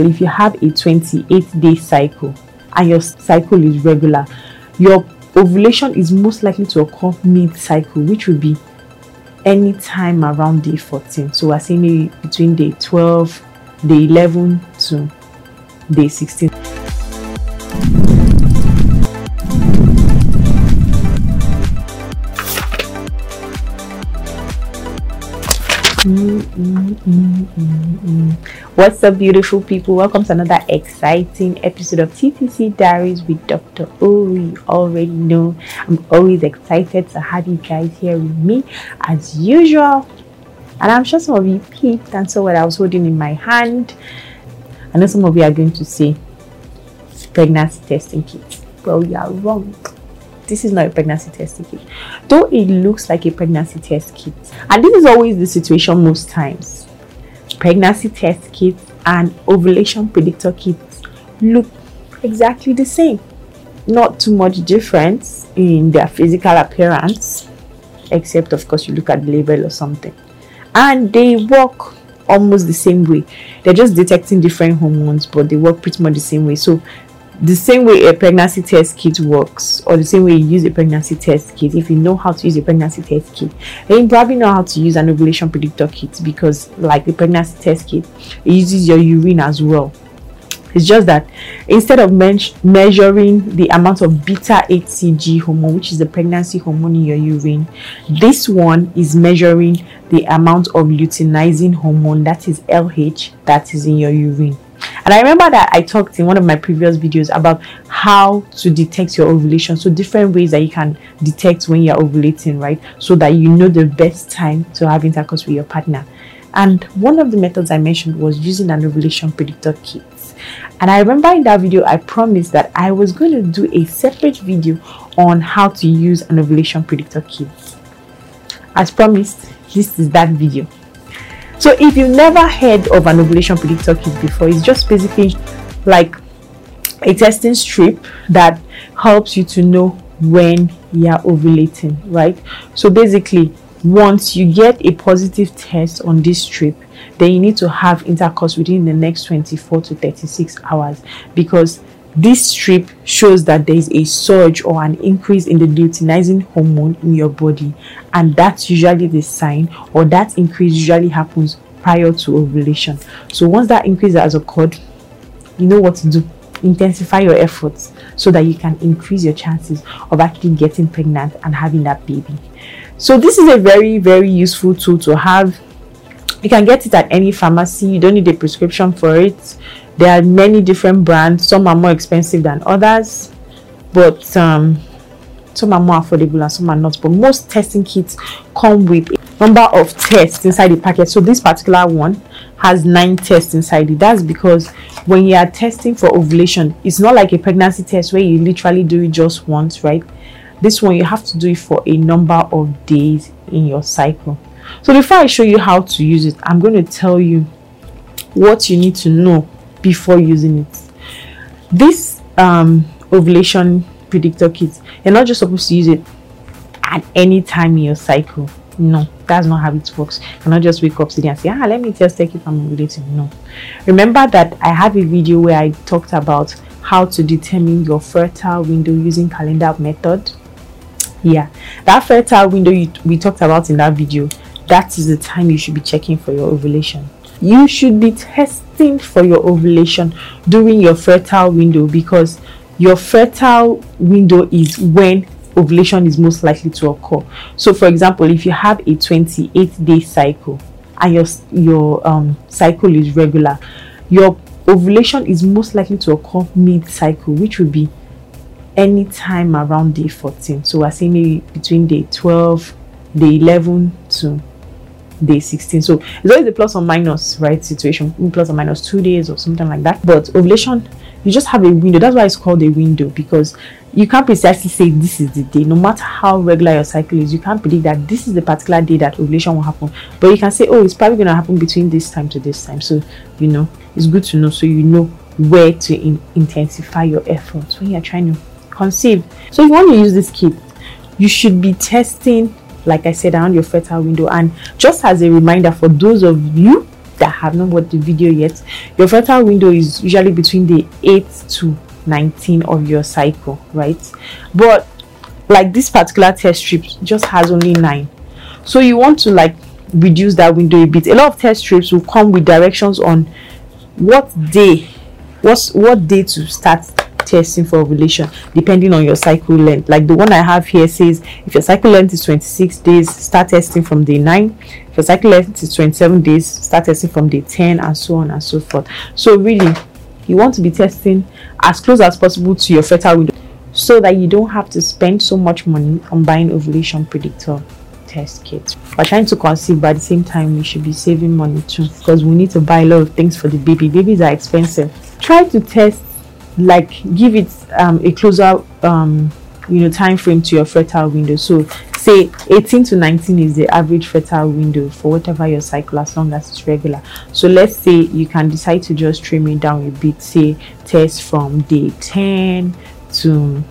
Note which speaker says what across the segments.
Speaker 1: if you have a 28 day cycle and your cycle is regular, your ovulation is most likely to occur mid cycle, which will be any time around day 14. So we're saying maybe between day 12, day 11 to day 16. Mm, mm, mm, What's up, beautiful people? Welcome to another exciting episode of TTC Diaries with Dr. You already know I'm always excited to have you guys here with me as usual. And I'm sure some of you peeped and saw what I was holding in my hand. I know some of you are going to say pregnancy testing kit. Well, you are wrong this is not a pregnancy test kit though it looks like a pregnancy test kit and this is always the situation most times. Pregnancy test kits and ovulation predictor kits look exactly the same. Not too much difference in their physical appearance except of course you look at the label or something. And they work almost the same way. They're just detecting different hormones but they work pretty much the same way. So the same way a pregnancy test kit works or the same way you use a pregnancy test kit if you know how to use a pregnancy test kit then you probably know how to use an ovulation predictor kit because like the pregnancy test kit it uses your urine as well. It's just that instead of me- measuring the amount of beta hcg hormone which is the pregnancy hormone in your urine this one is measuring the amount of luteinizing hormone that is lh that is in your urine and I remember that I talked in one of my previous videos about how to detect your ovulation. So, different ways that you can detect when you're ovulating, right? So that you know the best time to have intercourse with your partner. And one of the methods I mentioned was using an ovulation predictor kit. And I remember in that video, I promised that I was going to do a separate video on how to use an ovulation predictor kit. As promised, this is that video. So if you've never heard of an ovulation predictor kit before, it's just basically like a testing strip that helps you to know when you're ovulating, right? So basically, once you get a positive test on this strip, then you need to have intercourse within the next 24 to 36 hours because this strip shows that there is a surge or an increase in the luteinizing hormone in your body, and that's usually the sign, or that increase usually happens prior to ovulation. So, once that increase has occurred, you know what to do. Intensify your efforts so that you can increase your chances of actually getting pregnant and having that baby. So, this is a very, very useful tool to have. You can get it at any pharmacy, you don't need a prescription for it. There are many different brands. Some are more expensive than others but um, some are more affordable and some are not. But most testing kits come with a number of tests inside the packet so this particular one has nine tests inside it. That's because when you are testing for ovulation it's not like a pregnancy test where you literally do it just once right? This one you have to do it for a number of days in your cycle so before i show you how to use it i'm going to tell you what you need to know before using it. This um, ovulation predictor kit, you're not just supposed to use it at any time in your cycle. No, that's not how it works. You're not just wake up today and say, ah, let me just take it from ovulating. No. Remember that I have a video where I talked about how to determine your fertile window using calendar method. Yeah, that fertile window you, we talked about in that video, that is the time you should be checking for your ovulation you should be testing for your ovulation during your fertile window because your fertile window is when ovulation is most likely to occur. So, for example, if you have a 28 day cycle and your your um, cycle is regular, your ovulation is most likely to occur mid cycle, which will be any time around day 14. So, we're saying maybe between day 12, day 11 to day 16 so it's always a plus or minus right situation. Plus or minus two days or something like that. But ovulation you just have a window. That's why it's called a window because you can't precisely say this is the day. No matter how regular your cycle is you can't predict that this is the particular day that ovulation will happen. But you can say oh it's probably going to happen between this time to this time. So you know it's good to know so you know where to in- intensify your efforts when you're trying to conceive. So if you want to use this kit you should be testing like I said, around your fertile window. And just as a reminder for those of you that have not watched the video yet, your fertile window is usually between the 8 to 19 of your cycle, right? But like this particular test strip just has only 9. So you want to like reduce that window a bit. A lot of test strips will come with directions on what day what's what day to start testing for ovulation depending on your cycle length. Like the one i have here says if your cycle length is 26 days start testing from day 9 if your cycle length is 27 days start testing from day 10 and so on and so forth. So really you want to be testing as close as possible to your fertile window so that you don't have to spend so much money on buying ovulation predictor test kits. We're trying to conceive but at the same time we should be saving money too because we need to buy a lot of things for the baby. Babies are expensive. Try to test like give it um, a closer um, you know time frame to your fertile window. So say 18 to 19 is the average fertile window for whatever your cycle as long as it's regular. So let's say you can decide to just trim it down a bit say test from day 10 to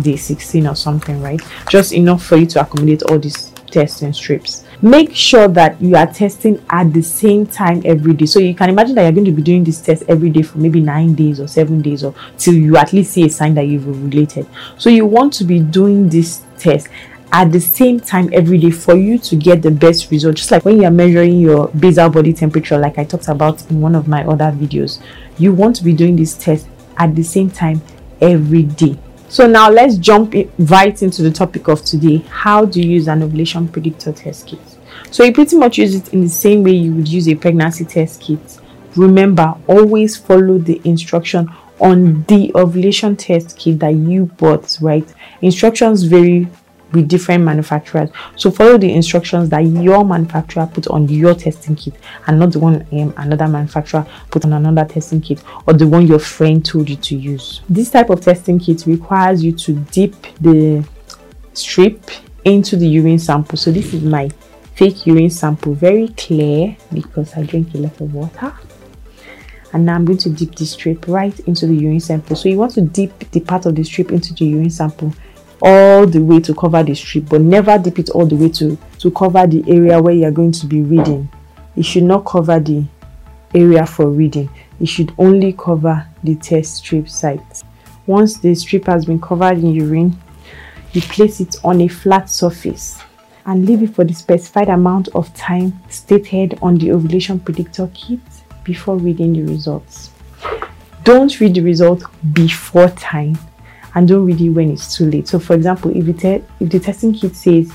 Speaker 1: day 16 or something right? Just enough for you to accommodate all these testing strips. Make sure that you are testing at the same time every day. So you can imagine that you're going to be doing this test every day for maybe nine days or seven days or till you at least see a sign that you've ovulated. So you want to be doing this test at the same time every day for you to get the best result. Just like when you're measuring your basal body temperature like i talked about in one of my other videos you want to be doing this test at the same time every day so now let's jump right into the topic of today. How do you use an ovulation predictor test kit? So you pretty much use it in the same way you would use a pregnancy test kit. Remember, always follow the instruction on the ovulation test kit that you bought, right? Instructions vary with different manufacturers. So follow the instructions that your manufacturer put on your testing kit and not the one um, another manufacturer put on another testing kit or the one your friend told you to use. This type of testing kit requires you to dip the strip into the urine sample. So this is my fake urine sample, very clear because I drink a lot of water. And now I'm going to dip the strip right into the urine sample. So you want to dip the part of the strip into the urine sample all the way to cover the strip but never dip it all the way to to cover the area where you're going to be reading. It should not cover the area for reading. It should only cover the test strip site. Once the strip has been covered in urine you place it on a flat surface and leave it for the specified amount of time stated on the ovulation predictor kit before reading the results. Don't read the result before time and don't read it when it's too late. So, for example, if, te- if the testing kit says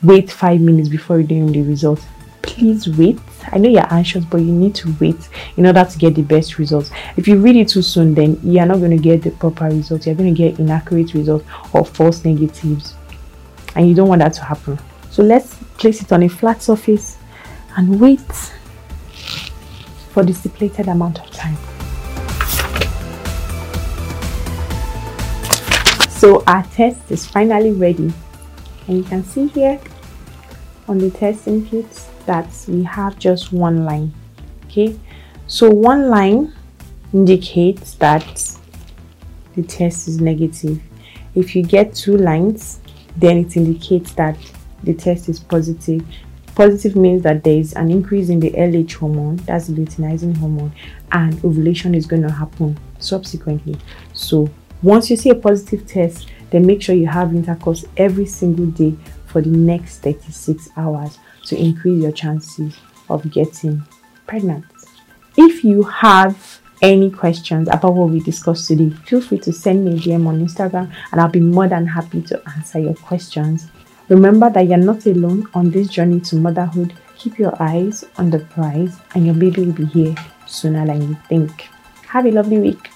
Speaker 1: wait five minutes before reading the results, please wait. I know you're anxious, but you need to wait in order to get the best results. If you read it too soon, then you're not going to get the proper results. You're going to get inaccurate results or false negatives, and you don't want that to happen. So, let's place it on a flat surface and wait for the stipulated amount of time. So our test is finally ready. And you can see here on the testing kit that we have just one line okay? So one line indicates that the test is negative. If you get two lines then it indicates that the test is positive. Positive means that there is an increase in the LH hormone that's the luteinizing hormone and ovulation is going to happen subsequently. So once you see a positive test, then make sure you have intercourse every single day for the next 36 hours to increase your chances of getting pregnant. If you have any questions about what we discussed today, feel free to send me a DM on Instagram and I'll be more than happy to answer your questions. Remember that you're not alone on this journey to motherhood. Keep your eyes on the prize and your baby will be here sooner than you think. Have a lovely week.